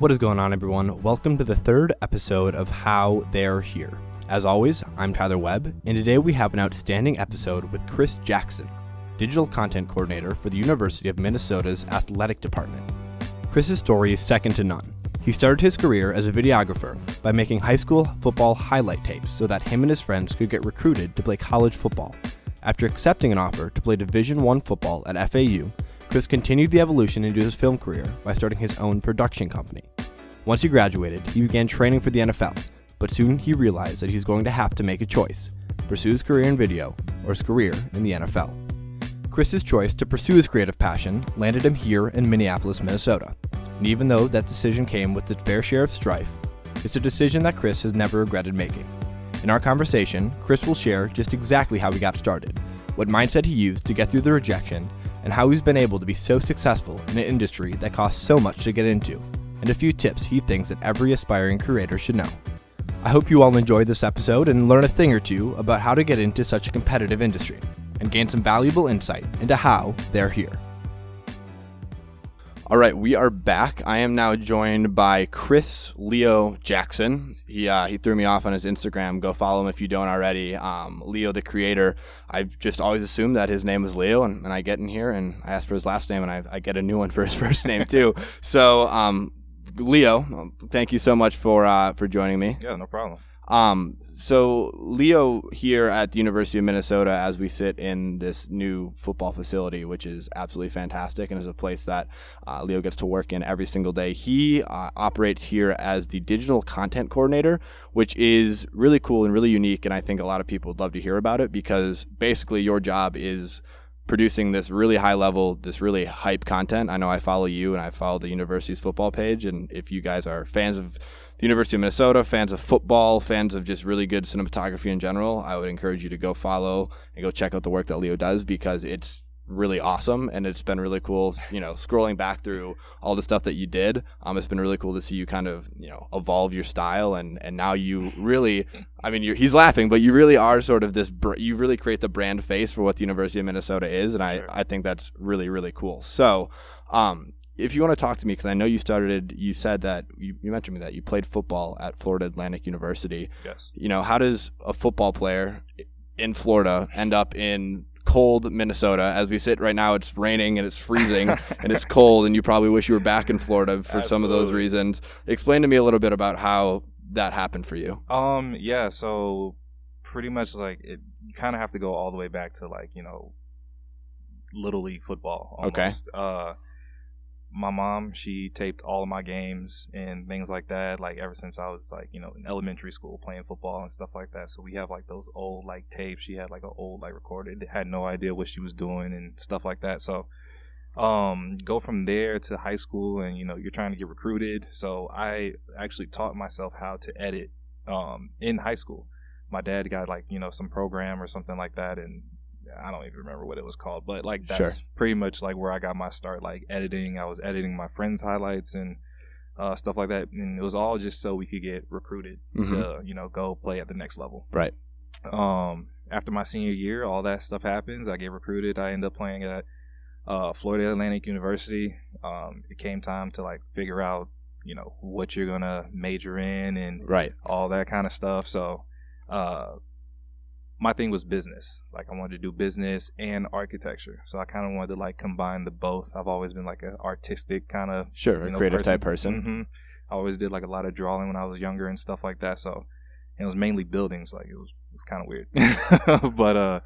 What is going on, everyone? Welcome to the third episode of How They're Here. As always, I'm Tyler Webb, and today we have an outstanding episode with Chris Jackson, Digital Content Coordinator for the University of Minnesota's Athletic Department. Chris's story is second to none. He started his career as a videographer by making high school football highlight tapes so that him and his friends could get recruited to play college football. After accepting an offer to play Division 1 football at FAU, Chris continued the evolution into his film career by starting his own production company. Once he graduated, he began training for the NFL, but soon he realized that he was going to have to make a choice pursue his career in video or his career in the NFL. Chris's choice to pursue his creative passion landed him here in Minneapolis, Minnesota. And even though that decision came with its fair share of strife, it's a decision that Chris has never regretted making. In our conversation, Chris will share just exactly how he got started, what mindset he used to get through the rejection, and how he's been able to be so successful in an industry that costs so much to get into, and a few tips he thinks that every aspiring creator should know. I hope you all enjoyed this episode and learn a thing or two about how to get into such a competitive industry, and gain some valuable insight into how they're here. All right, we are back. I am now joined by Chris Leo Jackson. He uh, he threw me off on his Instagram. Go follow him if you don't already. Um, Leo, the creator. I've just always assumed that his name was Leo, and, and I get in here and I ask for his last name, and I, I get a new one for his first name too. So, um, Leo, thank you so much for uh, for joining me. Yeah, no problem. Um, so Leo here at the University of Minnesota, as we sit in this new football facility, which is absolutely fantastic and is a place that uh, Leo gets to work in every single day. He uh, operates here as the digital content coordinator, which is really cool and really unique. And I think a lot of people would love to hear about it because basically your job is producing this really high level, this really hype content. I know I follow you and I follow the university's football page, and if you guys are fans of the University of Minnesota, fans of football, fans of just really good cinematography in general, I would encourage you to go follow and go check out the work that Leo does because it's really awesome and it's been really cool you know scrolling back through all the stuff that you did um it's been really cool to see you kind of you know evolve your style and and now you really i mean he's laughing but you really are sort of this br- you really create the brand face for what the university of minnesota is and Sure. i i think that's really really cool so um if you want to talk to me because i know you started you said that you, you mentioned me that you played football at florida atlantic university Yes. you know, how does a football player in Florida end up in cold Minnesota? As we sit right now, it's raining and it's freezing and it's cold, and you probably wish you were back in Florida for some of those reasons. Explain to me a little bit about how that happened for you. Um. Yeah. So pretty much like it, you kind of have to go all the way back to like you know little league football. Okay. Uh, my mom she taped all of my games and things like that. Like ever since I was like you know in elementary school playing football and stuff like that. So we have like those old like tapes. She had like an old like recorded. Had no idea what she was doing and stuff like that. So um go from there to high school and you know you're trying to get recruited so i actually taught myself how to edit um in high school my dad got like you know some program or something like that and i don't even remember what it was called but like that's Sure. pretty much like where i got my start like editing i was editing my friends highlights and uh, stuff like that and it was all just so we could get recruited to you know go play at the next level Right. um, after my senior year, all that stuff happens. I get recruited. I end up playing at uh, Florida Atlantic University. Um, it came time to like figure out, you know, what you're gonna major in and Right. all that kind of stuff. So, uh, my thing was business. Like I wanted to do business and architecture. So I kind of wanted to like combine the both. I've always been like an artistic kind of Sure. You know, creative type person. hmm I always did like a lot of drawing when I was younger and stuff like that. So it was mainly buildings. Like it was it was kind of weird, but uh,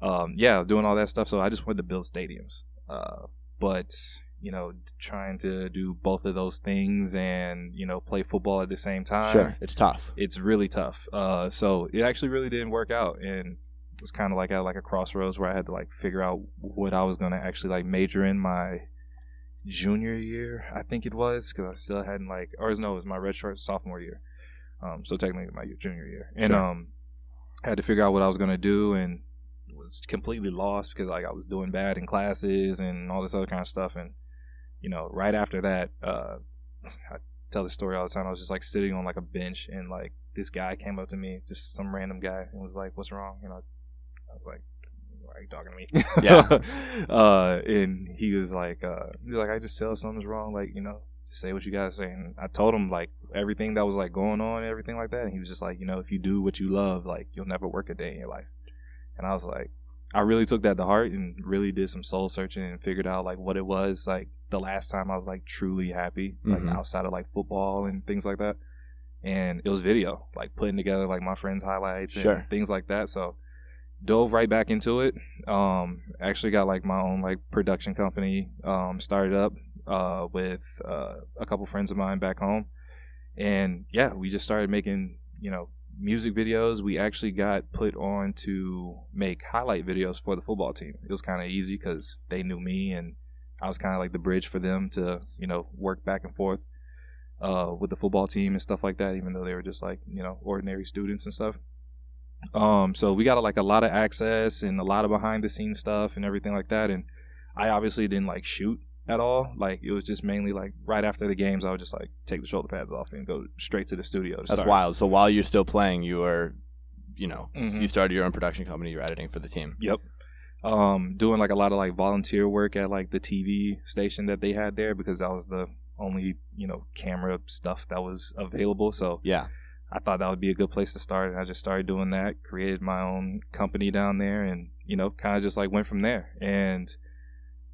um, yeah, doing all that stuff. So I just wanted to build stadiums. Uh, but you know, trying to do both of those things and you know play football at the same time. Sure. It's tough. It's really tough. Uh, so it actually really didn't work out, and it's kind of like at like a crossroads where I had to like figure out what I was gonna actually like major in my junior year, I think it was, because I still hadn't like, or no, it was my redshirt sophomore year. Um, so technically my junior year, and Sure. um, I had to figure out what I was gonna do, and was completely lost because like I was doing bad in classes and all this other kind of stuff, and you know, right after that, uh, I tell this story all the time. I was just like sitting on like a bench, and like this guy came up to me, just some random guy, and was like, "What's wrong?" You know, I was like, "Why are you talking to me?" Yeah. uh, and he was like, uh, he was like, "I just tell something's wrong. Like, you know, just say what you gotta say. And I told him like everything that was like going on, everything like that. And he was just like, you know, if you do what you love, like you'll never work a day in your life. And I was like, I really took that to heart and really did some soul searching and figured out like what it was like the last time I was like truly happy, like Mhm. outside of like football and things like that. And it was video, like putting together like my friends' highlights and Sure. things like that. So dove right back into it. Um, actually got like my own like production company. Um, started up uh, with uh, a couple friends of mine back home, and yeah, we just started making you know music videos. We actually got put on to make highlight videos for the football team. It was kind of easy because they knew me, and I was kind of like the bridge for them to you know work back and forth uh, with the football team and stuff like that. Even though they were just like you know ordinary students and stuff. Um, so we got like a lot of access and a lot of behind the scenes stuff and everything like that. And I obviously didn't like shoot at all. Like it was just mainly like right after the games, I would just like take the shoulder pads off and go straight to the studio. To That's start. wild. So while you're still playing, you are, you know, Mhm. you started your own production company. You're editing for the team. Yep. Um, doing like a lot of like volunteer work at like the TV station that they had there because that was the only you know camera stuff that was available. So Yeah. I thought that would be a good place to start, and I just started doing that. Created my own company down there, and you know, kind of just like went from there. And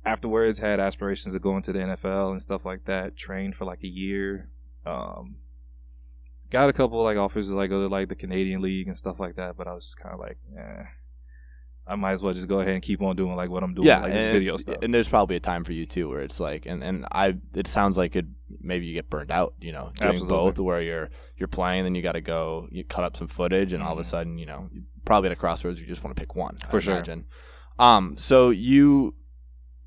afterwards, had aspirations of going to the NFL and stuff like that. Trained for like a year. Um, got a couple like offers to like go to like the Canadian League and stuff like that, but I was just kind of like, eh. I might as well just go ahead and keep on doing like what I'm doing, yeah, like this and, video stuff. and there's probably a time for you too, where it's like, and and I, it sounds like it. Maybe you get burned out, you know, doing Absolutely. both, where you're you're playing, then you got to go, you cut up some footage, and all of a Mhm. sudden, you know, probably at a crossroads, you just want to pick one. I For sure. Imagine. Um, so you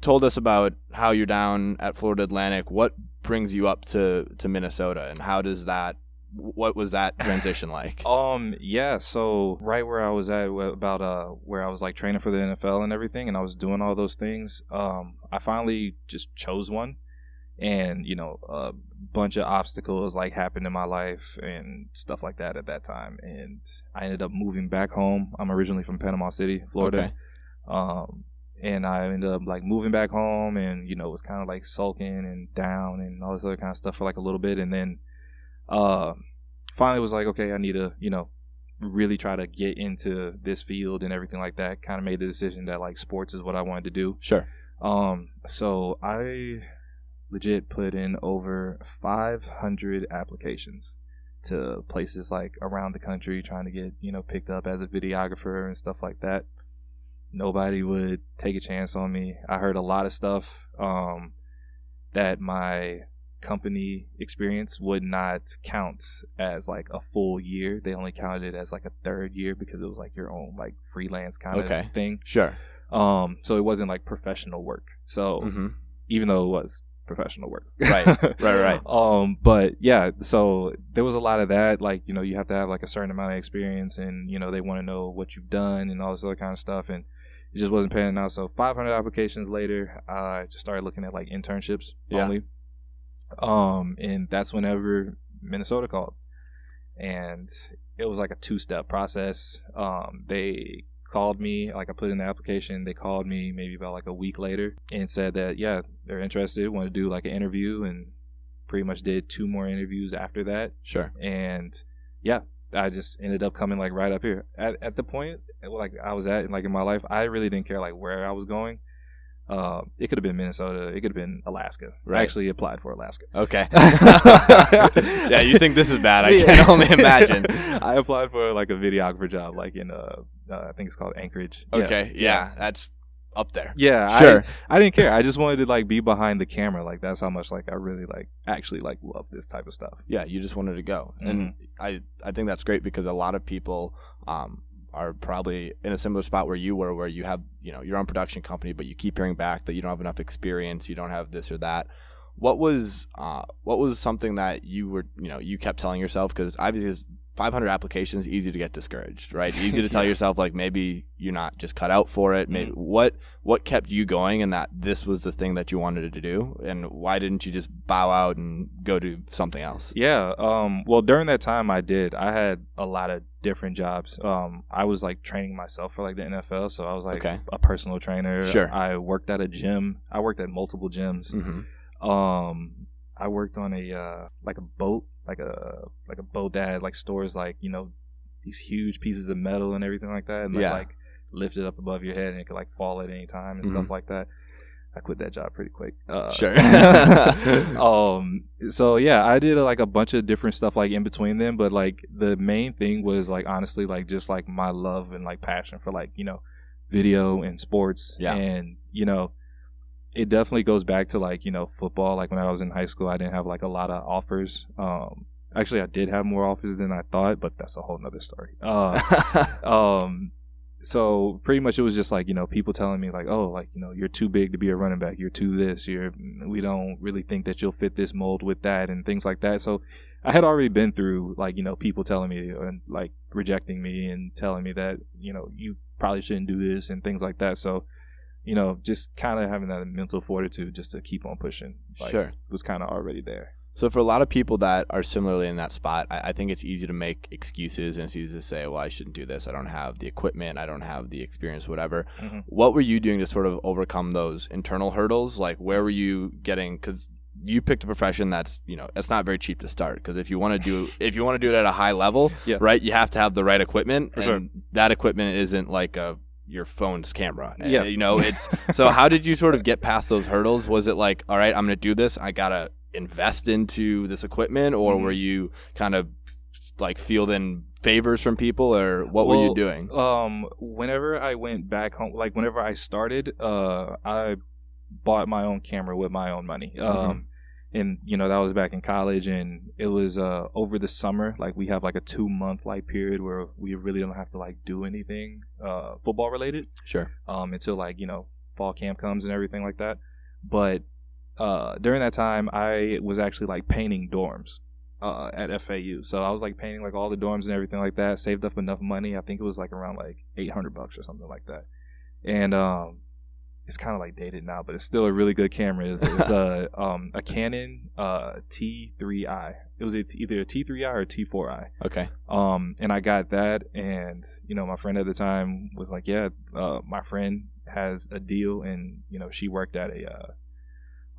told us about how you're down at Florida Atlantic. What brings you up to to Minnesota, and how does that? What was that transition like? Um, yeah, so right where I was at about uh where I was like training for the NFL and everything and I was doing all those things, um I finally just chose one and you know, a bunch of obstacles like happened in my life and stuff like that at that time and I ended up moving back home. I'm originally from Panama City, Florida. Okay. Um and I ended up like moving back home and you know was kind of like sulking and down and all this other kind of stuff for like a little bit and then uh finally was like okay I need to you know really try to get into this field and everything like that. Kind of made the decision that like sports is what I wanted to do. Sure. um so I legit put in over 500 applications to places like around the country trying to get you know picked up as a videographer and stuff like that. Nobody would take a chance on me. I heard a lot of stuff um, that my company experience would not count as like a full year they only counted it as like a third year because it was like your own like freelance kind Okay. of thing Sure. um so it wasn't like professional work so hmm even though it was professional work. Right, right, right. Um, but yeah, so there was a lot of that. Like, you know, you have to have like a certain amount of experience, and you know, they want to know what you've done and all this other kind of stuff, and it just wasn't panning out. So 500 applications later, I just started looking at like internships Yeah. only. Um, and that's whenever Minnesota called, and it was like a two-step process. Um, they called me like i put in the application they called me maybe about like a week later and said that yeah they're interested want to do like an interview and pretty much did two more interviews after that Sure. and yeah i just ended up coming like right up here at, at the point like i was at like in my life i really didn't care like where i was going uh, it could have been minnesota it could have been alaska Right. i actually applied for alaska Okay. yeah, you think this is bad? I can only imagine. i applied for like a videographer job like in uh, uh i think it's called anchorage Yeah. Okay, yeah, that's up there. Yeah, Sure. I, I didn't care. I just wanted to like be behind the camera. Like that's how much like I really like actually like love this type of stuff. Yeah, you just wanted to go, and Mm-hmm. I I think that's great because a lot of people um are probably in a similar spot where you were, where you have you know your own production company, but you keep hearing back that you don't have enough experience, you don't have this or that. What was uh what was something that you were you know you kept telling yourself because obviously. 500 applications easy to get discouraged right easy to tell Yeah. yourself like maybe you're not just cut out for it maybe what what kept you going and that this was the thing that you wanted to do and why didn't you just bow out and go do something else Yeah. Um. Well, during that time, I did. I had a lot of different jobs. Um. I was like training myself for like the NFL, so I was like Okay. a personal trainer. Sure. I worked at a gym. I worked at multiple gyms. mm-hmm. Um. I worked on a uh, like a boat, like a like a boat that like stores like you know these huge pieces of metal and everything like that, and Yeah. like lift it up above your head and it could like fall at any time and Mhm. stuff like that. I quit that job pretty quick. Uh, Sure. um. So yeah, I did like a bunch of different stuff like in between them, but like the main thing was like honestly like just like my love and like passion for like you know video and sports. Yeah. And you know, it definitely goes back to like you know football. Like when I was in high school, I didn't have like a lot of offers. Um. Actually, I did have more offers than I thought, but that's a whole nother story. Uh, um so pretty much it was just like you know people telling me like oh like you know you're too big to be a running back. You're too this. You're mm, we don't really think that you'll fit this mold with that and things like that. So i had already been through like you know people telling me and like rejecting me and telling me that you know you probably shouldn't do this and things like that. So you know just kind of having that mental fortitude just to keep on pushing like, Sure. was kind of already there So for a lot of people that are similarly in that spot, I, I think it's easy to make excuses and it's easy to say, "Well, I shouldn't do this. I don't have the equipment. I don't have the experience. Whatever." Mhm. What were you doing to sort of overcome those internal hurdles? Like, where were you getting? Because you picked a profession that's you know it's not very cheap to start. Because if you want to do if you want to do it at a high level, Yeah. right, you have to have the right equipment, For and sure. that equipment isn't like a your phone's camera. Yeah. you know it's so how did you sort of get past those hurdles? Was it like, all right, I'm going to do this. I got to invest into this equipment or Mhm. were you kind of like fielding favors from people or what were you doing? Um, whenever I went back home, like whenever I started, uh, I bought my own camera with my own money. Mm-hmm. Um, and you know that was back in college, and it was uh over the summer. Like we have like a two month like period where we really don't have to like do anything uh football related Sure. um, until like you know fall camp comes and everything like that. But uh, during that time, I was actually like painting dorms uh, at FAU. So I was like painting like all the dorms and everything like that. Saved up enough money. I think it was like around like eight hundred bucks or something like that. And um, it's kind of like dated now, but it's still a really good camera. It's, it's a um, a Canon uh, T3i. It was either a T3i or a T4i. Okay. Um, and I got that, and you know, my friend at the time was like, "Yeah, uh, my friend has a deal, and you know, she worked at a uh,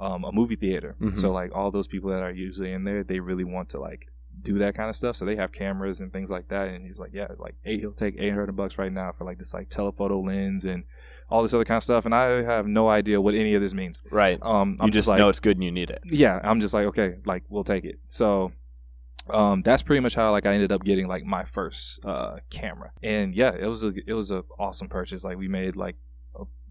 um, a movie theater. Mhm. So like all those people that are usually in there, they really want to like do that kind of stuff. So they have cameras and things like that. And he's like, "Yeah, like eight, he'll take eight hundred bucks right now for like this like telephoto lens and all this other kind of stuff." And I have no idea what any of this means. Right. Um, I'm just like, know it's good and you need it. yeah, I'm just like, okay, like we'll take it. So um that's pretty much how like I ended up getting like my first uh camera. And yeah, it was a it was a awesome purchase. Like we made like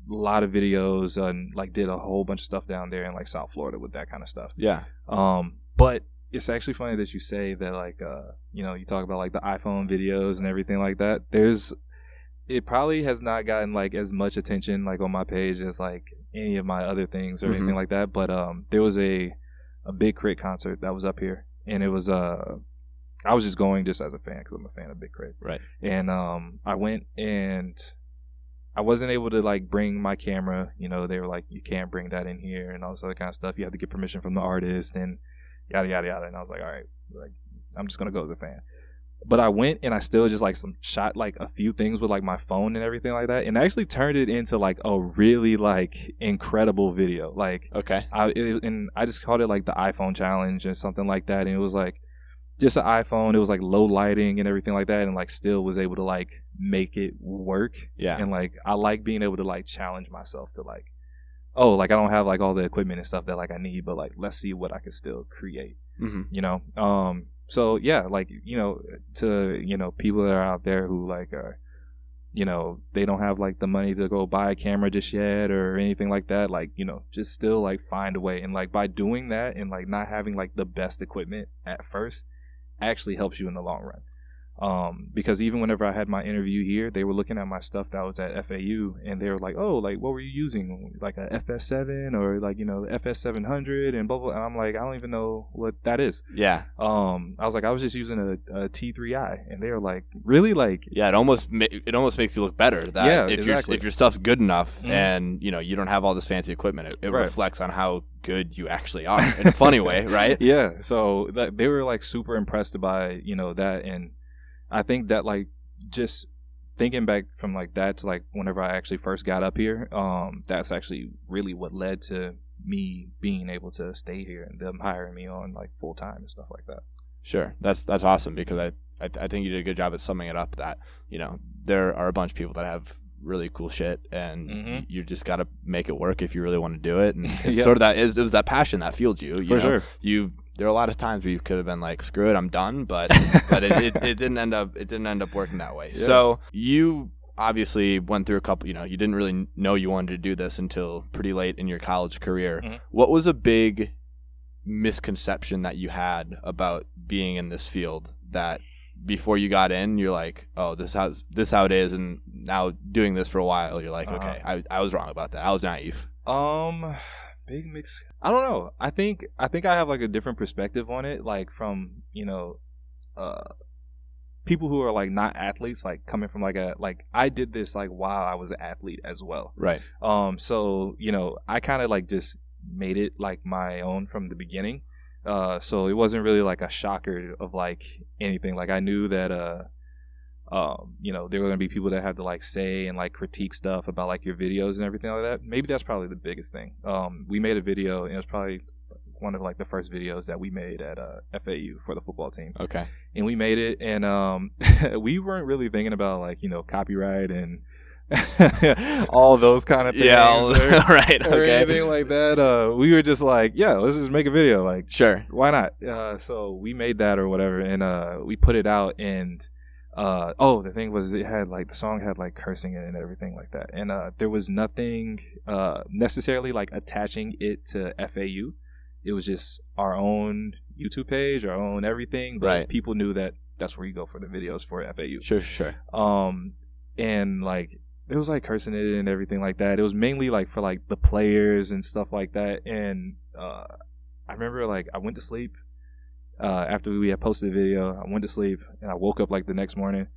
lot of videos and like did a whole bunch of stuff down there in like South Florida with that kind of stuff. Yeah. Um but it's actually funny that you say that like uh you know, you talk about like the iPhone videos and everything like that. There's it probably has not gotten like as much attention like on my page as like any of my other things or Mhm. anything like that. But um there was a a Big K.R.I.T. concert that was up here and it was uh I was just going just as a fan because I'm a fan of Big Crit. Right. And um I went and I wasn't able to like bring my camera. You know, they were like, you can't bring that in here and all this other kind of stuff. You have to get permission from the artist and yada yada yada. And I was like, all right, like I'm just gonna go as a fan. But I went and I still just like some shot like a few things with like my phone and everything like that, and actually turned it into like a really like incredible video. Like Okay. I it, and I just called it like the iPhone challenge or something like that, and it was like just an iPhone. It was like low lighting and everything like that, and like still was able to like make it work. Yeah. And like I like being able to like challenge myself to like, oh, like I don't have like all the equipment and stuff that like I need, but like let's see what I can still create. hmm You know. Um. So yeah, like you know, to you know people that are out there who like are you know they don't have like the money to go buy a camera just yet or anything like that like you know just still like find a way and like by doing that and like not having like the best equipment at first actually helps you in the long run um because even whenever i had my interview here they were looking at my stuff that was at fau and they were like oh like what were you using like a fs7 or like you know fs700 and blah blah and i'm like i don't even know what that is Yeah. um i was like i was just using a a t3i and they were like really like Yeah. It almost ma- it almost makes you look better. That Yeah, If exactly. your if your stuff's good enough Mhm. and you know you don't have all this fancy equipment, it, it Right. reflects on how good you actually are in a funny way, right? yeah so that, they were like super impressed by you know that and i think that like just thinking back from like that to like whenever i actually first got up here um that's actually really what led to me being able to stay here and them hiring me on like full time and stuff like that. Sure, that's that's awesome because I, I I think you did a good job at summing it up. That you know there are a bunch of people that have really cool shit, and Mhm. you just got to make it work if you really want to do it. And it's Yeah. sort of that is it was that passion that fueled you. you For know? sure. You there are a lot of times where you could have been like, screw it, I'm done, but but it, it, it didn't end up it didn't end up working that way. Yeah. So you obviously went through a couple. You know, you didn't really know you wanted to do this until pretty late in your college career. Mhm. What was a big misconception that you had about being in this field that before you got in you're like oh this how this how it is and now doing this for a while you're like Uh-huh. okay I, I was wrong about that i was naive Um, big mix. I don't know. I think I think I have like a different perspective on it, like from you know, uh, people who are like not athletes, like coming from like a like I did this like while I was an athlete as well. right Um, so you know, I kind of like just made it like my own from the beginning. Uh, so it wasn't really like a shocker of like anything. Like I knew that uh, um, you know, there were gonna be people that had to like say and like critique stuff about like your videos and everything like that. Maybe that's probably the biggest thing. Um, we made a video and it was probably one of like the first videos that we made at uh, FAU for the football team. Okay. And we made it and um we weren't really thinking about like you know copyright and all those kind of things yeah I'll- or, right or okay. anything like that. Uh we were just like yeah let's just make a video like sure. Why not? Uh so we made that or whatever and uh we put it out and uh oh the thing was it had like the song had like cursing in it and everything like that. And uh there was nothing uh necessarily like attaching it to FAU it was just our own YouTube page our own everything but Right. people knew that that's where you go for the videos for FAU sure sure um and like it was like cursing it and everything like that. It was mainly like for like the players and stuff like that. And uh i remember like i went to sleep uh after we had posted the video i went to sleep and i woke up like the next morning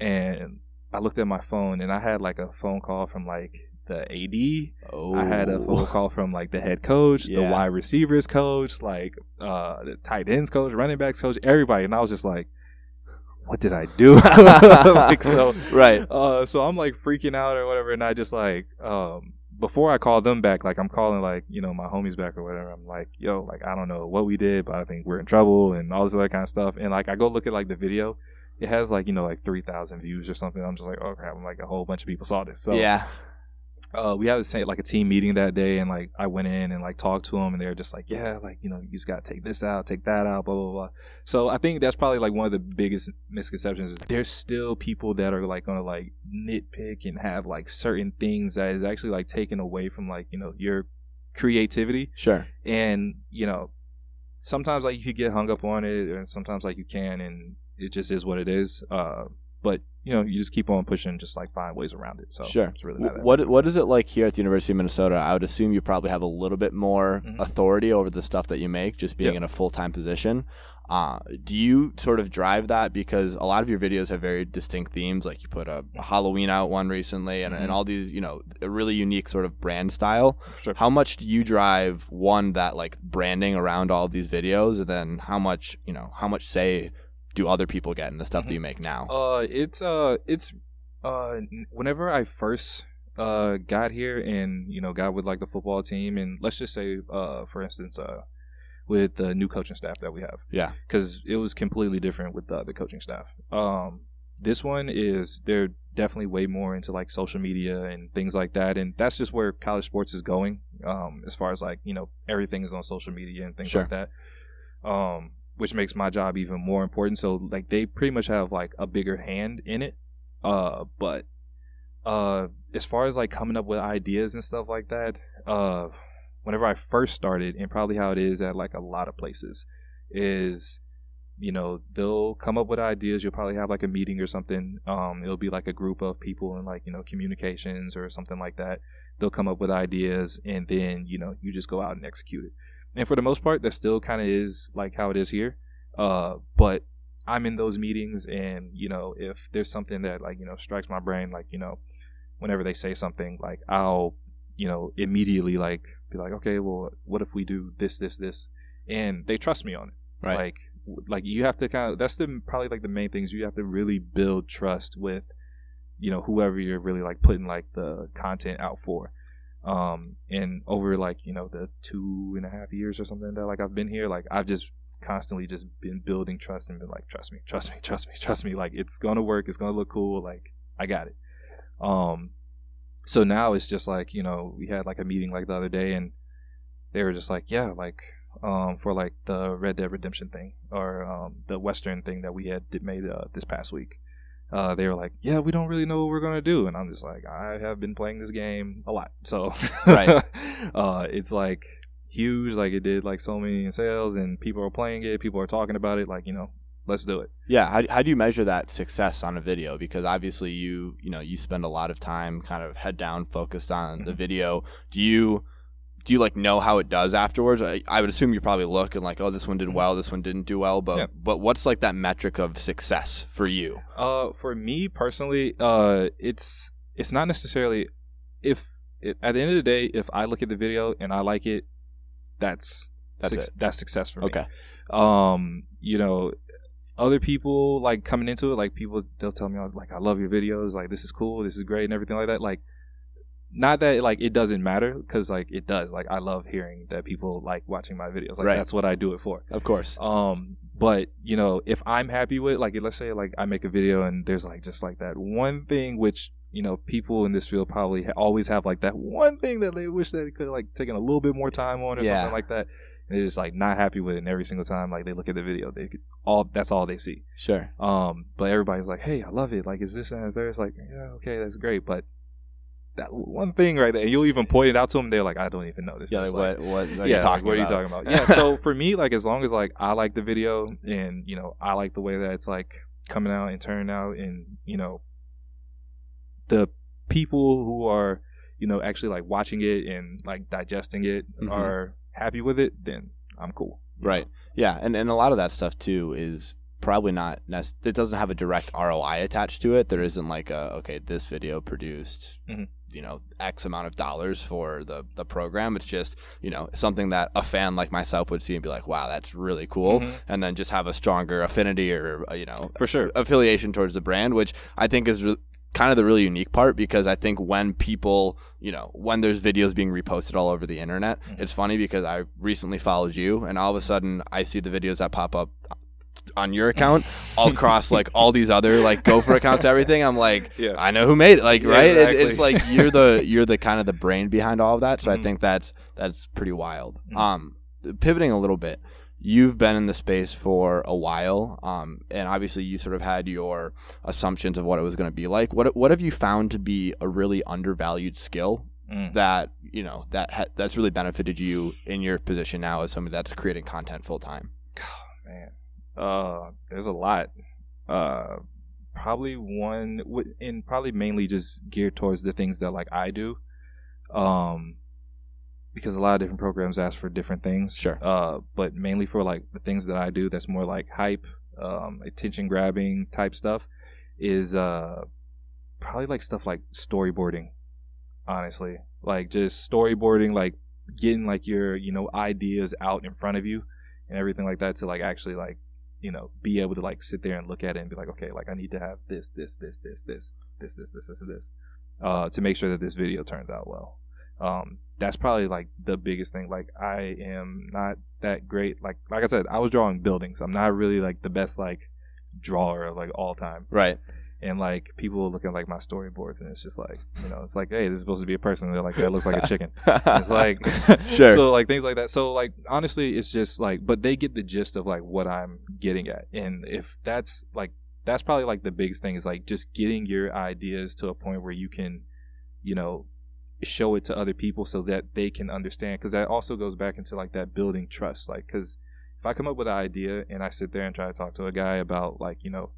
and i looked at my phone and i had like a phone call from like the ad oh I had a phone call from like the head coach, the Yeah. wide receivers coach, like uh the tight ends coach, running backs coach, everybody, and I was just like, "What did I do?" like so, right. uh, so I'm like freaking out or whatever, and I just like um before I call them back, like I'm calling like you know my homies back or whatever. I'm like, "Yo, like I don't know what we did, but I think we're in trouble and all this other kind of stuff." And like I go look at like the video. It has like you know like three thousand views or something. I'm just like, oh crap! I'm like a whole bunch of people saw this. So yeah uh, we had the same like a team meeting that day, and like I went in and like talked to them, and they were just like, yeah, like you know, you just gotta take this out, take that out, blah blah blah. So I think that's probably like one of the biggest misconceptions. Is there's still people that are like gonna like nitpick and have like certain things that is actually like taken away from like you know your creativity, sure and you know sometimes like you could get hung up on it, and sometimes like you can, and it just is what it is. Uh, but you know, you just keep on pushing, just like find ways around it. So Sure. it's really not What what is it like here at the University of Minnesota? I would assume you probably have a little bit more Mhm. authority over the stuff that you make, just being Yep. in a full time position. Uh, do you sort of drive that because a lot of your videos have very distinct themes? Like you put a, a Halloween out one recently, and, and Mhm. all these, you know, a really unique sort of brand style. Sure. How much do you drive one that like branding around all of these videos, and then how much you know how much say do other people get in the stuff Mhm. that you make now? Uh, it's uh, it's uh, whenever I first uh got here and you know got with like the football team and let's just say uh for instance uh with the new coaching staff that we have yeah, because it was completely different with the other coaching staff. Um, this one is they're definitely way more into like social media and things like that, and that's just where college sports is going. Um, as far as like you know everything is on social media and things Sure. like that. Um, which makes my job even more important. So like they pretty much have like a bigger hand in it. Uh, but uh, as far as like coming up with ideas and stuff like that, uh, whenever I first started, and probably how it is at like a lot of places, is you know they'll come up with ideas. You'll probably have like a meeting or something. Um, it'll be like a group of people and like you know communications or something like that. They'll come up with ideas, and then you know you just go out and execute it. And for the most part, that still kind of is like how it is here. Uh, but I'm in those meetings, and you know if there's something that like you know strikes my brain, like you know whenever they say something, like I'll you know immediately like be like, okay, well, what if we do this, this, this, and they trust me on it. right. Like, like you have to kind of that's the probably like the main things you have to really build trust with, you know, whoever you're really like putting like the content out for. Um, and over like you know the two and a half years or something that like I've been here, like I've just constantly just been building trust and been like, trust me, trust me, trust me, trust me. Like it's gonna work. It's gonna look cool. Like I got it. Um, so now it's just like you know we had like a meeting like the other day and they were just like yeah like um for like the Red Dead Redemption thing or um the Western thing that we had made uh, this past week. Uh, they were like, "Yeah, we don't really know what we're gonna do," and I'm just like, "I have been playing this game a lot, so Right. uh, it's like huge, like it did like so many sales, and people are playing it, people are talking about it, like you know, let's do it." Yeah, how, how do you measure that success on a video? Because obviously you you know you spend a lot of time kind of head down focused on the Mhm. video. Do you do you like know how it does afterwards? I, I would assume you probably look and like, oh, this one did Mhm. well, this one didn't do well. But Yeah. but what's like that metric of success for you? Uh, for me personally, uh, it's it's not necessarily if it, at the end of the day, if I look at the video and I like it, that's That's suc- it. that's success for me. Okay, Um, you know, other people like coming into it, like people they'll tell me like I love your videos, like this is cool, this is great, and everything like that. Like, not that like it doesn't matter because like it does. Like I love hearing that people like watching my videos. Like Right. that's what I do it for. of course. Um, but you know, if I'm happy with like, let's say like I make a video and there's like just like that one thing which you know people in this field probably ha- always have like that one thing that they wish they could like taken a little bit more time on or Yeah. something like that. And they're just like not happy with it. And every single time like they look at the video, they could, all that's all they see. Sure. Um, but everybody's like, hey, I love it. Like, is this and the third? It's like, yeah, okay, that's great, but. That one thing right there, you'll even point it out to them. They're like, "I don't even know this." Yeah, like, like, what what are yeah, you talking like, what about? are you talking about? Yeah, so for me, like as long as like I like the video and you know I like the way that it's like coming out and turning out, and you know the people who are you know actually like watching it and like digesting it Mhm. are happy with it, then I'm cool. Right. Yeah, and and a lot of that stuff too is probably not it doesn't have a direct ROI attached to it. There isn't like a okay, this video produced Mhm. You know X amount of dollars for the the program. It's just you know something that a fan like myself would see and be like, wow, that's really cool, Mhm. and then just have a stronger affinity or uh, you know For sure. affiliation towards the brand, which I think is re- kind of the really unique part because I think when people, you know, when there's videos being reposted all over the internet, Mhm. it's funny because I recently followed you and all of a sudden I see the videos that pop up on your account all across like all these other like gopher accounts everything i'm like Yeah. i know who made it like Yeah, right It- it's like you're the you're the kind of the brain behind all of that so i Mhm. think that's that's pretty wild Mhm. um pivoting a little bit you've been in the space for a while um and obviously you sort of had your assumptions of what it was going to be like what what have you found to be a really undervalued skill Mm. that you know that ha- that's really benefited you in your position now as somebody that's creating content full time Oh man uh there's a lot. Uh probably one and probably mainly just geared towards the things that like i do. Um because a lot of different programs ask for different things. Sure. uh but mainly for like the things that i do that's more like hype um attention grabbing type stuff is uh probably like stuff like storyboarding honestly. Like just storyboarding like getting like your you know ideas out in front of you and everything like that to like actually like you know be able to like sit there and look at it and be like okay like i need to have this this this this this this this this this this uh to make sure that this video turns out well. Um that's probably like the biggest thing. Like i am not that great. Like like i said i was drawing buildings. I'm not really like the best like drawer of like all time. Right and like people look at like my storyboards and it's just like you know it's like hey this is supposed to be a person they're like that looks like a chicken it's like Sure. so like things like that so like honestly it's just like but they get the gist of like what i'm getting at and if that's like that's probably like the biggest thing is like just getting your ideas to a point where you can you know show it to other people so that they can understand because that also goes back into like that building trust like because if i come up with an idea and i sit there and try to talk to a guy about like you know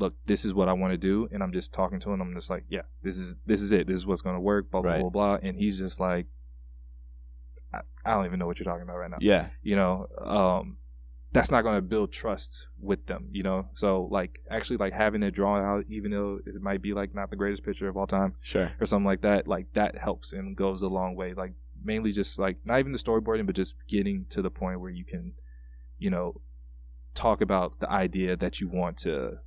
look this is what i want to do and i'm just talking to him i'm just like yeah this is this is it this is what's going to work blah blah Right. blah blah and he's just like I, I don't even know what you're talking about right now. Yeah. You know um that's not going to build trust with them you know? So like actually like having it drawn out even though it might be like not the greatest picture of all time sure. or something like that like that helps and goes a long way like mainly just like not even the storyboarding but just getting to the point where you can you know talk about the idea that you want to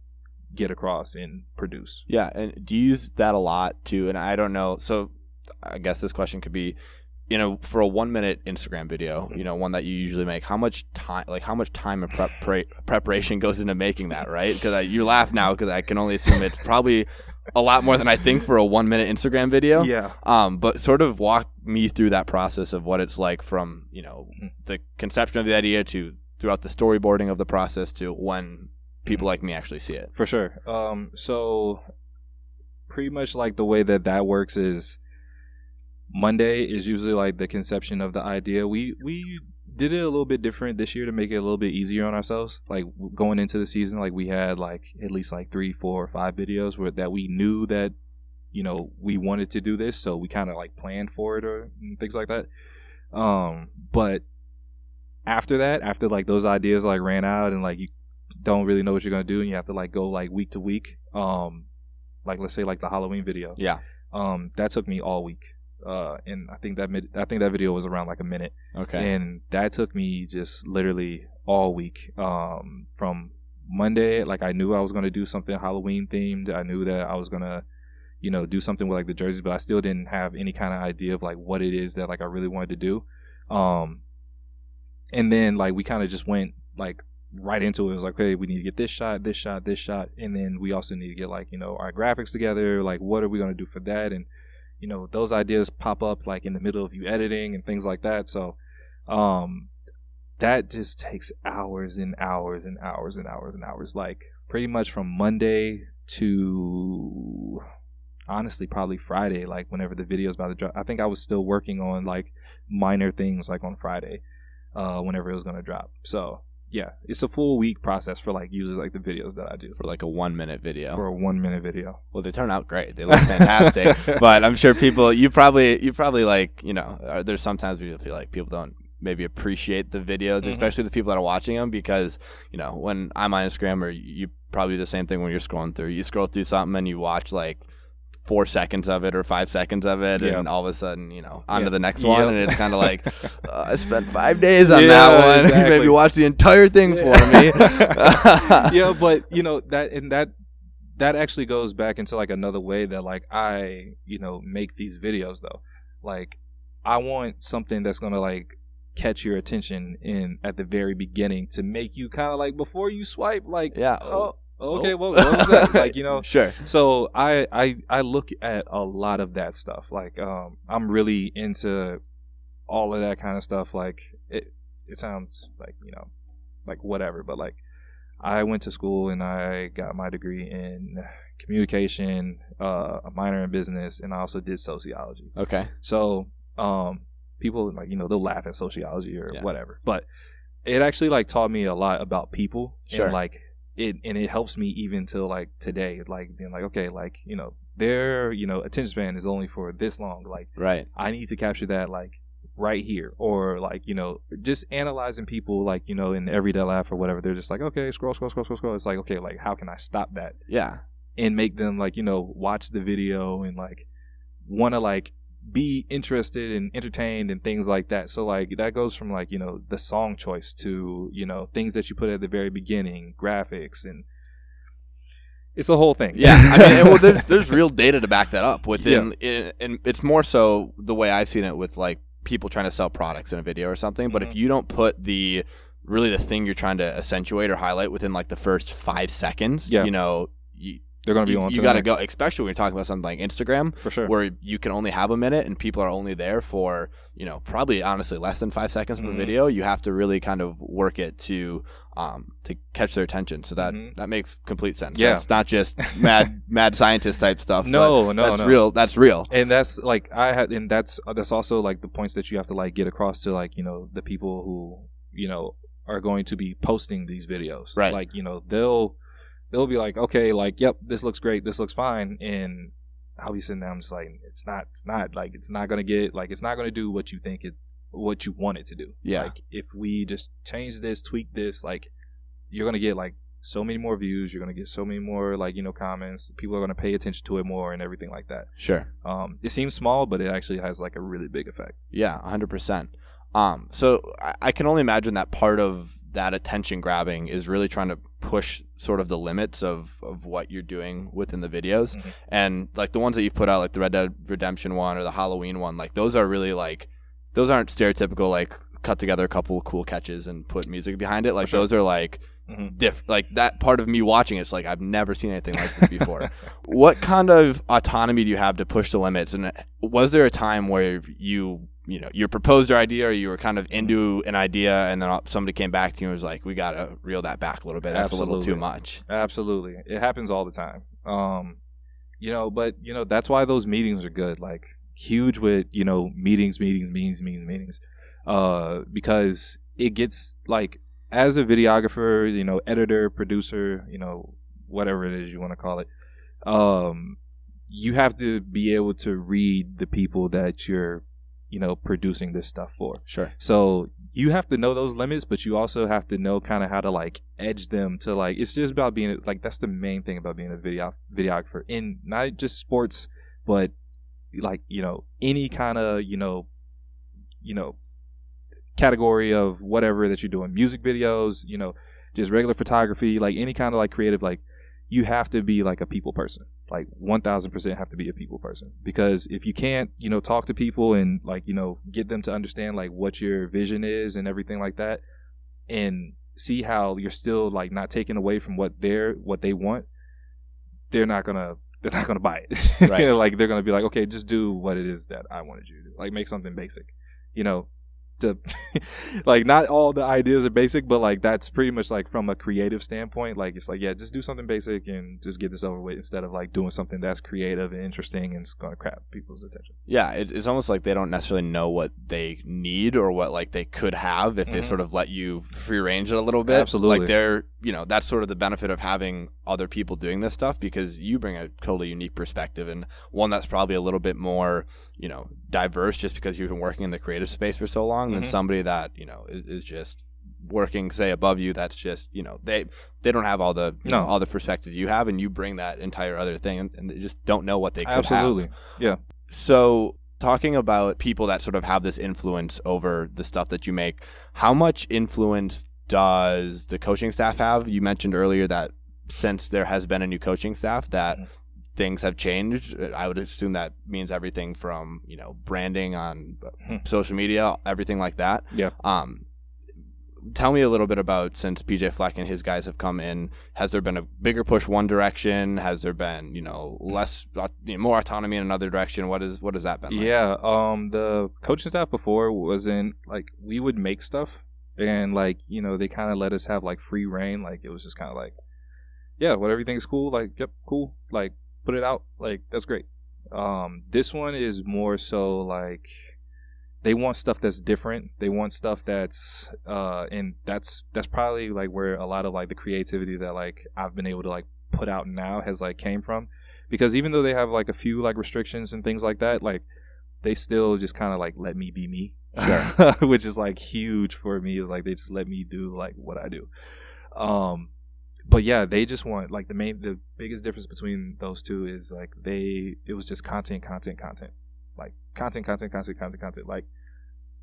get across and produce Yeah, and do you use that a lot too? And I don't know. So I guess this question could be, you know, for a one minute Instagram video, you know, one that you usually make, how much time, like how much time and prep, pre- preparation goes into making that, right? Because you laugh now because I can only assume it's probably a lot more than I think for a one minute Instagram video. Yeah. Um, but sort of walk me through that process of what it's like from you know Mhm. the conception of the idea to throughout the storyboarding of the process to when people like me actually see it. For sure. Um, so pretty much like the way that that works is Monday is usually like the conception of the idea. We we did it a little bit different this year to make it a little bit easier on ourselves. Like going into the season, like we had like at least like three, four, or five videos where that we knew that you know we wanted to do this, so we kind of like planned for it or things like that. Um, but after that, after like those ideas like ran out and like you don't really know what you're gonna do and you have to like go like week to week. Um, like let's say like the Halloween video. Yeah. Um, that took me all week. Uh, and I think that mid- I think that video was around like a minute, Okay. and that took me just literally all week. Um, from Monday, like I knew I was gonna do something Halloween themed. I knew that I was gonna, you know, do something with like the jerseys, but I still didn't have any kind of idea of like what it is that like I really wanted to do. Um, and then like we kind of just went like right into it. It was like, okay, we need to get this shot, this shot, this shot, and then we also need to get like you know our graphics together. Like, what are we gonna do for that? And you know, those ideas pop up like in the middle of you editing and things like that. So, um, that just takes hours and hours and hours and hours and hours. Like pretty much from Monday to honestly probably Friday. Like whenever the video's about to drop, I think I was still working on like minor things like on Friday, uh, whenever it was gonna drop. So yeah, it's a full week process for like usually like the videos that I do for like a one minute video. for a one minute video. well, they turn out great. They look fantastic. but I'm sure people, you probably, you probably like, you know, uh, there's sometimes you feel like people don't maybe appreciate the videos, Mhm. especially the people that are watching them, because you know when I'm on Instagram or you probably do the same thing when you're scrolling through. You scroll through something and you watch like four seconds of it or five seconds of it, Yeah. and all of a sudden, you know, on to Yeah. the next one, Yep. and it's kind of like uh, I spent five days on Yeah, that one. exactly. maybe watch the entire thing for me. yeah, but you know that and that that actually goes back into like another way that like I you know make these videos though. Like I want something that's gonna like catch your attention in at the very beginning to make you kind of like before you swipe like Yeah. oh okay Oh. well what was that like you know sure. so I, I I look at a lot of that stuff. Like um I'm really into all of that kind of stuff. Like it it sounds like, you know, like whatever, but like I went to school and I got my degree in communication, uh, a minor in business, and I also did sociology. Okay. So, um, people like you know they'll laugh at sociology or Yeah. whatever, but it actually like taught me a lot about people Sure. and like it and it helps me even till like today. Like being like okay, like you know their you know attention span is only for this long. Like Right. I need to capture that like right here or like you know just analyzing people like you know in everyday life or whatever they're just like okay scroll scroll scroll scroll scroll it's like okay like how can i stop that Yeah. and make them like you know watch the video and like want to like be interested and entertained and things like that so like that goes from like you know the song choice to you know things that you put at the very beginning graphics and it's the whole thing Yeah, I mean, well, there's there's real data to back that up. Within, in, and it's more so the way I've seen it with like people trying to sell products in a video or something. But if Mhm. you don't put the really the thing you're trying to accentuate or highlight within like the first five seconds, Yeah. you know, you, they're gonna be you, on to you got to go. Especially when you're talking about something like Instagram, for sure where you can only have a minute and people are only there for you know probably honestly less than five seconds of a Mhm. video you have to really kind of work it to um to catch their attention so that Mhm. that makes complete sense Yeah. it's not just mad mad scientist type stuff no but no that's no real that's real and that's like I had, and that's that's also like the points that you have to like get across to like you know the people who you know are going to be posting these videos. Right. Like you know they'll they'll be like, okay, like yep, this looks great, this looks fine, and I'll be sitting there, I'm just like, it's not, it's not like it's not gonna get like it's not gonna do what you think it what you want it to do. Yeah. Like if we just change this, tweak this, like you're gonna get like so many more views, you're gonna get so many more like you know comments, people are gonna pay attention to it more and everything like that. sure Um, it seems small, but it actually has like a really big effect. Yeah, hundred percent. Um, so I, I can only imagine that part of that attention grabbing is really trying to push sort of the limits of, of what you're doing within the videos. Mhm. And like the ones that you've put out, like the Red Dead Redemption one or the Halloween one, like those are really like those aren't stereotypical like cut together a couple of cool catches and put music behind it. Like sure. those are like Mhm. diff like that part of me watching it's like I've never seen anything like this before. what kind of autonomy do you have to push the limits and was there a time where you you know you proposed your idea or you were kind of into an idea and then somebody came back to you and was like we got to reel that back a little bit that's a little too much Absolutely. It happens all the time. Um, you know, but you know, that's why those meetings are good. Like huge with, you know, meetings, meetings, meetings, meetings, meetings. Uh, because it gets like as a videographer, you know, editor, producer, you know, whatever it is you want to call it. Um, you have to be able to read the people that you're, you know, producing this stuff for. sure So you have to know those limits, but you also have to know kind of how to like edge them to like. It's just about being like that's the main thing about being a video videographer in not just sports, but like you know any kind of you know, you know, category of whatever that you're doing, music videos, you know, just regular photography, like any kind of like creative, like you have to be like a people person. Like one thousand percent have to be a people person because if you can't, you know, talk to people and like you know get them to understand like what your vision is and everything like that, and see how you're still like not taking away from what they're what they want, they're not gonna they're not gonna buy it. Right. like they're gonna be like, okay, just do what it is that I wanted you to do. Like make something basic, you know. To like not all the ideas are basic, but like that's pretty much like from a creative standpoint. Like it's like yeah, just do something basic and just get this over with instead of like doing something that's creative and interesting and it's gonna grab people's attention. yeah it, it's almost like they don't necessarily know what they need or what like they could have if they Mhm. sort of let you free range it a little bit Absolutely. like they're you know that's sort of the benefit of having other people doing this stuff because you bring a totally unique perspective and one that's probably a little bit more you know diverse just because you've been working in the creative space for so long than Mhm. somebody that you know is, is just working say above you that's just you know they they don't have all the you know, No. all the perspectives you have and you bring that entire other thing and, and they just don't know what they could have. Absolutely, yeah. So, talking about people that sort of have this influence over the stuff that you make, how much influence does the coaching staff have? You mentioned earlier that since there has been a new coaching staff, that Mhm. Things have changed. I would assume that means everything from you know branding on Hmm. social media, everything like that. Yeah. Um, tell me a little bit about since PJ Fleck and his guys have come in. Has there been a bigger push one direction? Has there been you know less uh, you know, more autonomy in another direction? What is what has that been? Like? Yeah, um, the coaching staff before wasn't like we would make stuff, and like you know they kind of let us have like free rein. Like it was just kind of like, yeah, what everything's cool. Like yep, cool. Like put it out. Like that's great. Um, this one is more so like they want stuff that's different. They want stuff that's uh, and that's that's probably like where a lot of like the creativity that like I've been able to like put out now has like came from because even though they have like a few like restrictions and things like that, like they still just kind of like let me be me, which is like huge for me. Like they just let me do like what I do. Um, but yeah, they just want like the main, the biggest difference between those two is like they, it was just content, content, content, like content, content, content, content, content. Like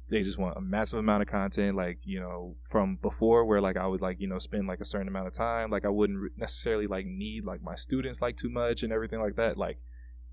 they just want a massive amount of content. Like you know, from before where like I would like you know spend like a certain amount of time. Like I wouldn't necessarily like need like my students like too much and everything like that. Like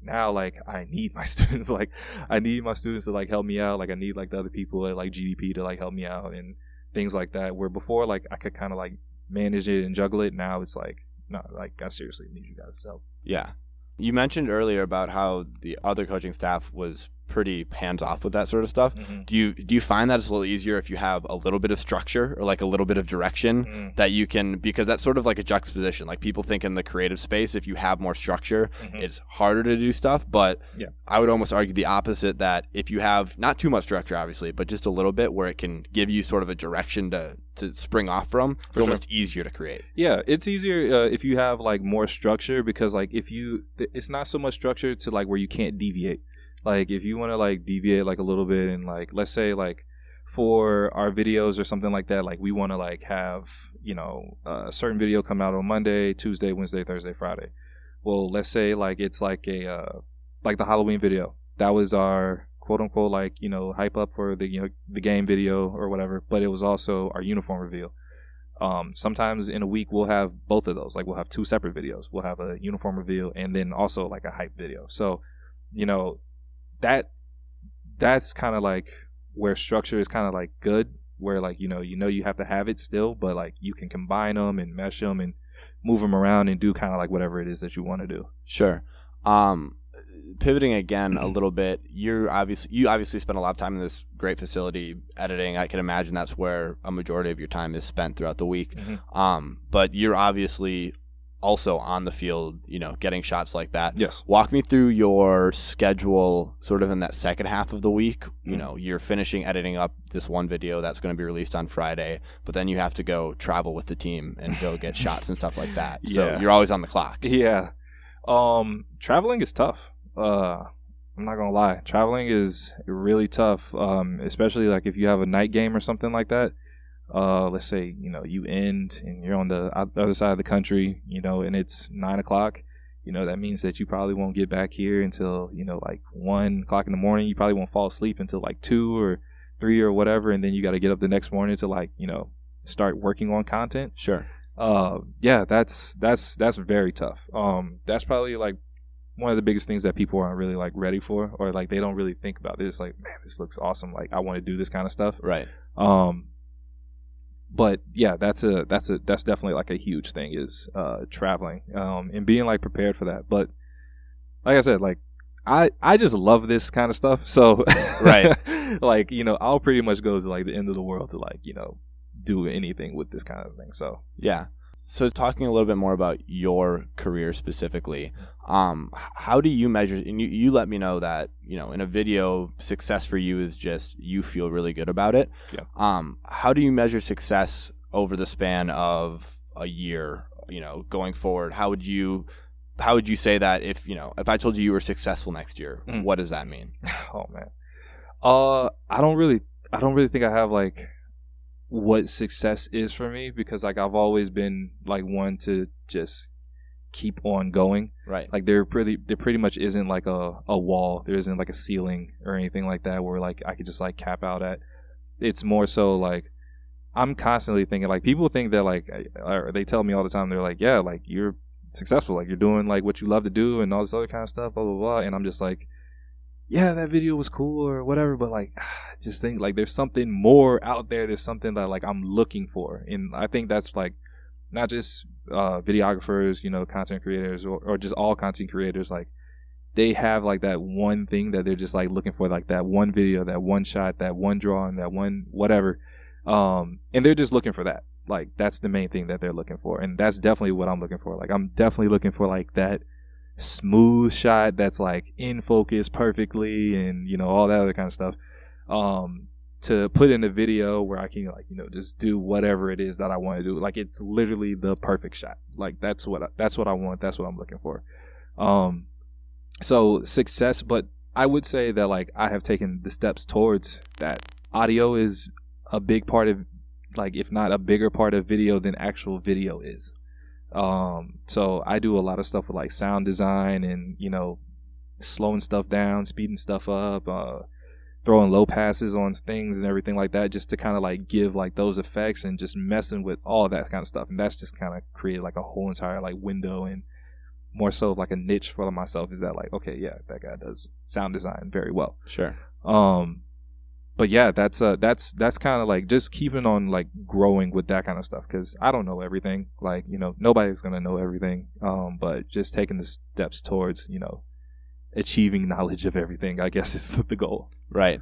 now like I need my students like I need my students to like help me out like I need like the other people at like GDP to like help me out and things like that where before like I could kind of like manage it and juggle it now it's like no like I seriously need you guys help Yeah. You mentioned earlier about how the other coaching staff was pretty hands off with that sort of stuff. Do you do you find that it's a little easier if you have a little bit of structure or like a little bit of direction Mm-hmm. that you can because that's sort of like a juxtaposition. Like people think in the creative space, if you have more structure, Mhm. it's harder to do stuff. But Yeah. I would almost argue the opposite that if you have not too much structure, obviously, but just a little bit where it can give you sort of a direction to to spring off from, it's For sure. almost easier to create. Yeah, it's easier uh, if you have like more structure because like if you, it's not so much structure to like where you can't deviate. Like if you want to like deviate like a little bit and like let's say like for our videos or something like that, like we want to like have you know a certain video come out on Monday, Tuesday, Wednesday, Thursday, Friday. Well, let's say like it's like a uh, like the Halloween video. That was our quote unquote like you know hype up for the you know the game video or whatever, but it was also our uniform reveal. Um, sometimes in a week we'll have both of those. Like we'll have two separate videos. We'll have a uniform reveal and then also like a hype video. So, you know, that that's kind of like where structure is kind of like good. Where like you know you know you have to have it still, but like you can combine them and mesh them and move them around and do kind of like whatever it is that you want to do. Sure. Um, pivoting again a little bit, you're obviously you obviously spend a lot of time in this great facility editing. I can imagine that's where a majority of your time is spent throughout the week. Mhm. Um, but you're obviously also on the field, you know, getting shots like that. Yes. Walk me through your schedule sort of in that second half of the week. You Mhm. know, you're finishing editing up this one video that's going to be released on Friday, but then you have to go travel with the team and go get shots and stuff like that. So Yeah. you're always on the clock. Yeah. Um, traveling is tough. Uh, I'm not gonna lie. Traveling is really tough. Um, especially like if you have a night game or something like that. Uh, let's say you know you end and you're on the other side of the country, you know, and it's nine o'clock. You know that means that you probably won't get back here until you know like one o'clock in the morning. You probably won't fall asleep until like two or three or whatever, and then you got to get up the next morning to like you know start working on content Sure. uh yeah that's that's that's very tough um that's probably like one of the biggest things that people aren't really like ready for or like they don't really think about this like man this looks awesome like i want to do this kind of stuff Right. um but yeah that's a that's a that's definitely like a huge thing is uh traveling um and being like prepared for that but like i said like i i just love this kind of stuff so Right. like you know i'll pretty much go to like the end of the world to like you know do anything with this kind of thing so Yeah. So talking a little bit more about your career specifically, um, how do you measure? And you, you let me know that you know in a video, success for you is just you feel really good about it. Yeah. Um, how do you measure success over the span of a year? You know, going forward, how would you? How would you say that if you know if I told you you were successful next year, Mm. what does that mean? Oh man. Uh I don't really I don't really think I have like what success is for me because like I've always been like one to just keep on going. Right. Like there pretty there pretty much isn't like a, a wall. There isn't like a ceiling or anything like that where like I could just like cap out at. It's more so like I'm constantly thinking like people think that like or they tell me all the time they're like yeah like you're successful like you're doing like what you love to do and all this other kind of stuff blah blah blah and I'm just like yeah that video was cool or whatever but like just think like there's something more out there there's something that like I'm looking for and I think that's like not just uh, videographers, you know, content creators, or, or just all content creators, like they have like that one thing that they're just like looking for, like that one video, that one shot, that one drawing, that one whatever, um, and they're just looking for that. Like that's the main thing that they're looking for, and that's definitely what I'm looking for. Like I'm definitely looking for like that smooth shot that's like in focus perfectly, and you know all that other kind of stuff. Um, to put in a video where I can like you know just do whatever it is that I want to do. Like it's literally the perfect shot. Like that's what I, that's what I want. That's what I'm looking for. Um, so success, but I would say that like I have taken the steps towards that. Audio is a big part of like if not a bigger part of video than actual video is. Um, so I do a lot of stuff with like sound design and you know slowing stuff down, speeding stuff up, uh, throwing low passes on things and everything like that, just to kind of like give like those effects and just messing with all that kind of stuff. And that's just kind of created like a whole entire like window and more so like a niche for myself. Is that like okay, yeah, that guy does sound design very well. Sure. Um, but yeah, that's uh, that's that's kind of like just keeping on like growing with that kind of stuff because I don't know everything. Like you know, nobody's gonna know everything. Um, but just taking the steps towards you know achieving knowledge of everything, I guess is the goal. Right.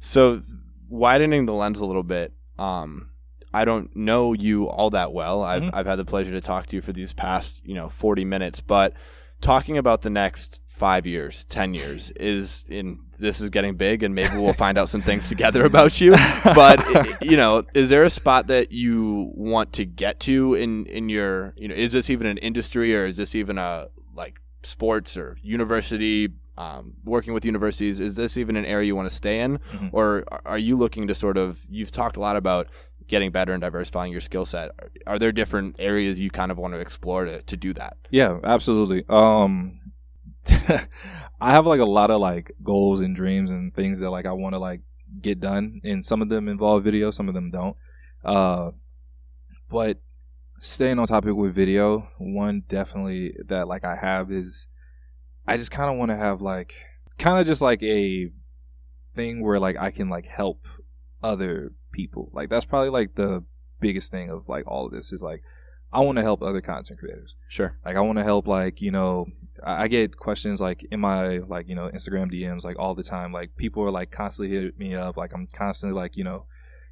So widening the lens a little bit, um, I don't know you all that well. I've Mhm. I've had the pleasure to talk to you for these past, you know, forty minutes, but talking about the next five years, ten years is in this is getting big and maybe we'll find out some things together about you. But you know, is there a spot that you want to get to in in your you know, is this even an industry or is this even a like sports or university um, working with universities is this even an area you want to stay in Mhm. or are- you looking to sort of you've talked a lot about getting better and diversifying your skill set are, are there different areas you kind of want to explore to, to do that Yeah, absolutely. Um, I have like a lot of like goals and dreams and things that like I want to like get done, and some of them involve video, some of them don't. Uh, but staying on topic with video, one definitely that like I have is I just kind of want to have like kind of just like a thing where like I can like help other people. Like that's probably like the biggest thing of like all of this is like I want to help other content creators. Sure. Like I want to help like, you know, I I get questions like in my like, you know, Instagram DMs like all the time. Like people are like constantly hitting me up. Like I'm constantly like, you know,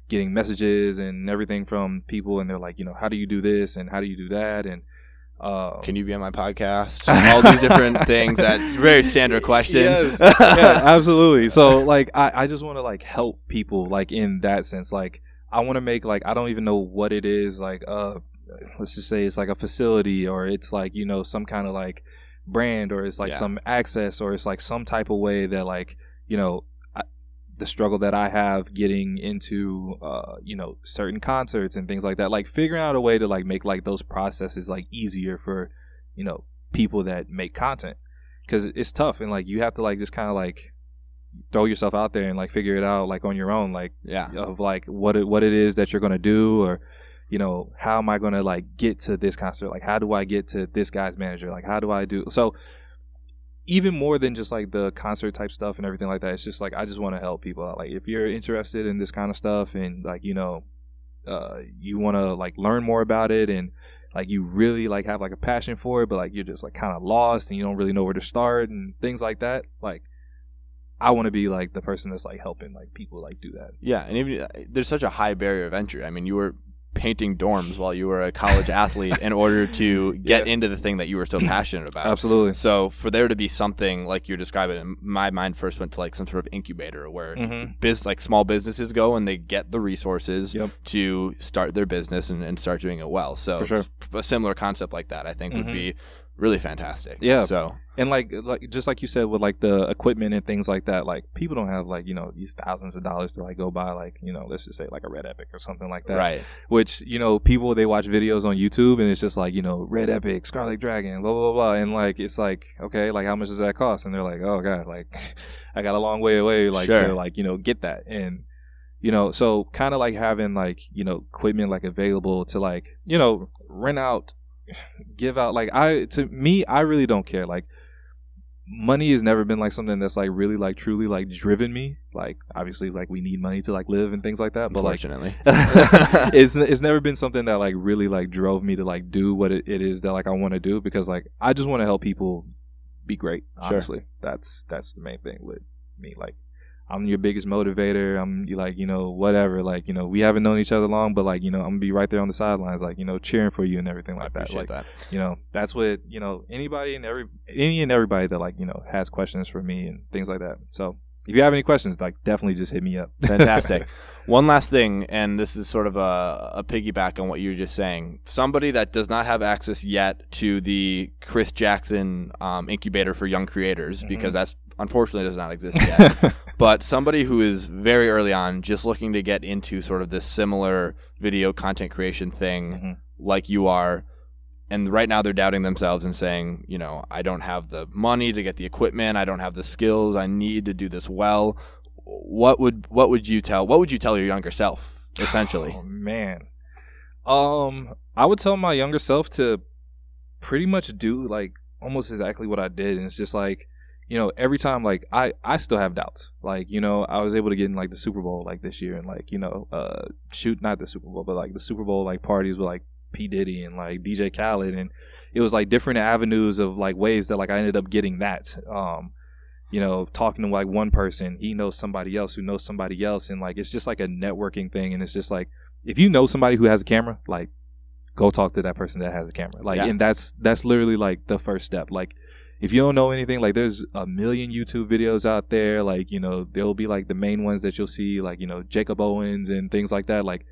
getting messages and everything from people and they're like, you know, how do you do this and how do you do that and uh Can you be on my podcast? All these different things. That very standard questions. Yes. yeah, absolutely. So like I, I just want to like help people like in that sense. Like I want to make like I don't even know what it is. Like uh, let's just say it's like a facility or it's like you know some kind of like brand or it's like Yeah. some access or it's like some type of way that like you know I, the struggle that I have getting into uh you know certain concerts and things like that. Like figuring out a way to like make like those processes like easier for you know people that make content because it's tough and like you have to like just kind of like throw yourself out there and like figure it out like on your own like yeah. of like what it, what it is that you're gonna do or you know how am I gonna like get to this concert? Like how do I get to this guy's manager? Like how do I do so even more than just like the concert type stuff and everything like that it's just like I just want to help people out. Like if you're interested in this kind of stuff and like you know uh you want to like learn more about it and like you really like have like a passion for it but like you're just like kind of lost and you don't really know where to start and things like that like I want to be like the person that's like helping like people like do that. Yeah, and even uh, there's such a high barrier of entry. I mean, you were painting dorms while you were a college athlete in order to get Yeah. into the thing that you were so passionate about. absolutely So for there to be something like you're describing, my mind first went to like some sort of incubator where mm-hmm. biz like small businesses go and they get the resources Yep. to start their business and, and start doing it well. So sure. a similar concept like that, I think, would Mhm. be really fantastic. Yeah. So and like like just like you said with like the equipment and things like that like people don't have like you know these thousands of dollars to like go buy like you know let's just say like a red epic or something like that right, which you know people they watch videos on youtube and it's just like you know red epic scarlet dragon blah blah blah and like it's like okay like how much does that cost and they're like oh god like i got a long way away like Sure. to like you know get that and you know so kind of like having like you know equipment like available to like you know rent out give out like i to me i really don't care like money has never been like something that's like really like truly like driven me like obviously like we need money to like live and things like that but like it's it's never been something that like really like drove me to like do what it, it is that like I want to do because like I just want to help people be great. Sure. Honestly, that's that's the main thing with me. Like I'm your biggest motivator. I'm like you know whatever. Like you know we haven't known each other long, but like you know I'm gonna be right there on the sidelines, like you know cheering for you and everything like that. Like that. you know that's what you know anybody and every any and everybody that like you know has questions for me and things like that. So if you have any questions, like definitely just hit me up. Fantastic. One last thing, and this is sort of a, a piggyback on what you were just saying. Somebody that does not have access yet to the Chris Jackson um, incubator for young creators, Mhm. because that's unfortunately does not exist yet. but somebody who is very early on, just looking to get into sort of this similar video content creation thing, Mhm. like you are. And right now they're doubting themselves and saying, you know, I don't have the money to get the equipment. I don't have the skills. I need to do this well. What would what would you tell? What would you tell your younger self? Essentially, Oh man. Um I would tell my younger self to pretty much do like almost exactly what I did and it's just like you know every time like I I still have doubts. Like, you know, I was able to get in like the Super Bowl like this year and like, you know, uh shoot not the Super Bowl, but like the Super Bowl like parties with like P Diddy and like DJ Khaled and it was like different avenues of like ways that like I ended up getting that. Um you know, talking to like one person, he knows somebody else who knows somebody else, and like it's just like a networking thing, and it's just like if you know somebody who has a camera, like go talk to that person that has a camera, like, Yeah. and that's that's literally like the first step. Like, if you don't know anything, like there's a million YouTube videos out there, like you know there'll be like the main ones that you'll see, like you know Jacob Owens and things like that, like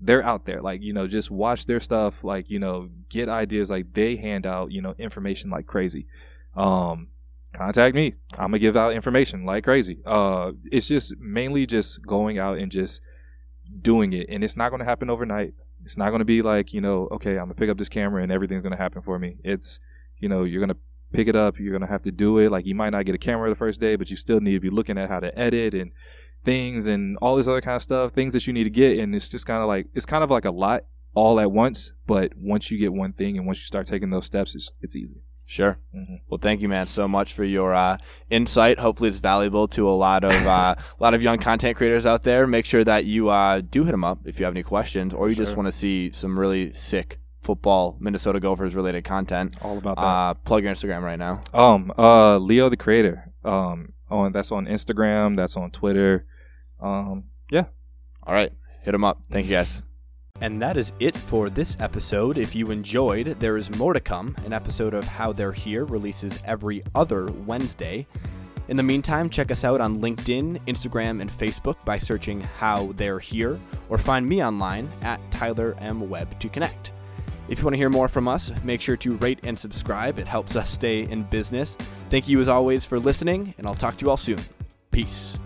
they're out there like you know just watch their stuff like you know get ideas like they hand out you know information like crazy. Um contact me i'm gonna give out information like crazy. Uh it's just mainly just going out and just doing it and it's not gonna happen overnight. It's not gonna be like you know okay i'm gonna pick up this camera and everything's gonna happen for me. It's you know you're gonna pick it up you're gonna have to do it like you might not get a camera the first day but you still need to be looking at how to edit and things and all this other kind of stuff things that you need to get and it's just kind of like it's kind of like a lot all at once, but once you get one thing and once you start taking those steps, it's it's easy. Sure. Mhm. Well, thank you, man, so much for your uh, insight. Hopefully, it's valuable to a lot of uh, a lot of young content creators out there. Make sure that you uh, do hit them up if you have any questions, or you just want to see some really sick football Minnesota Gophers related content. All about that. Uh, plug your Instagram right now. Um, uh, Leo the Creator. Um, on that's on Instagram. That's on Twitter. Um, yeah. All right, hit them up. Thank you, guys. And that is it for this episode. If you enjoyed, there is more to come. An episode of How They're Here releases every other Wednesday. In the meantime, check us out on LinkedIn, Instagram, and Facebook by searching How They're Here, or find me online at Tyler M. Webb to connect. If you want to hear more from us, make sure to rate and subscribe. It helps us stay in business. Thank you as always for listening, and I'll talk to you all soon. Peace.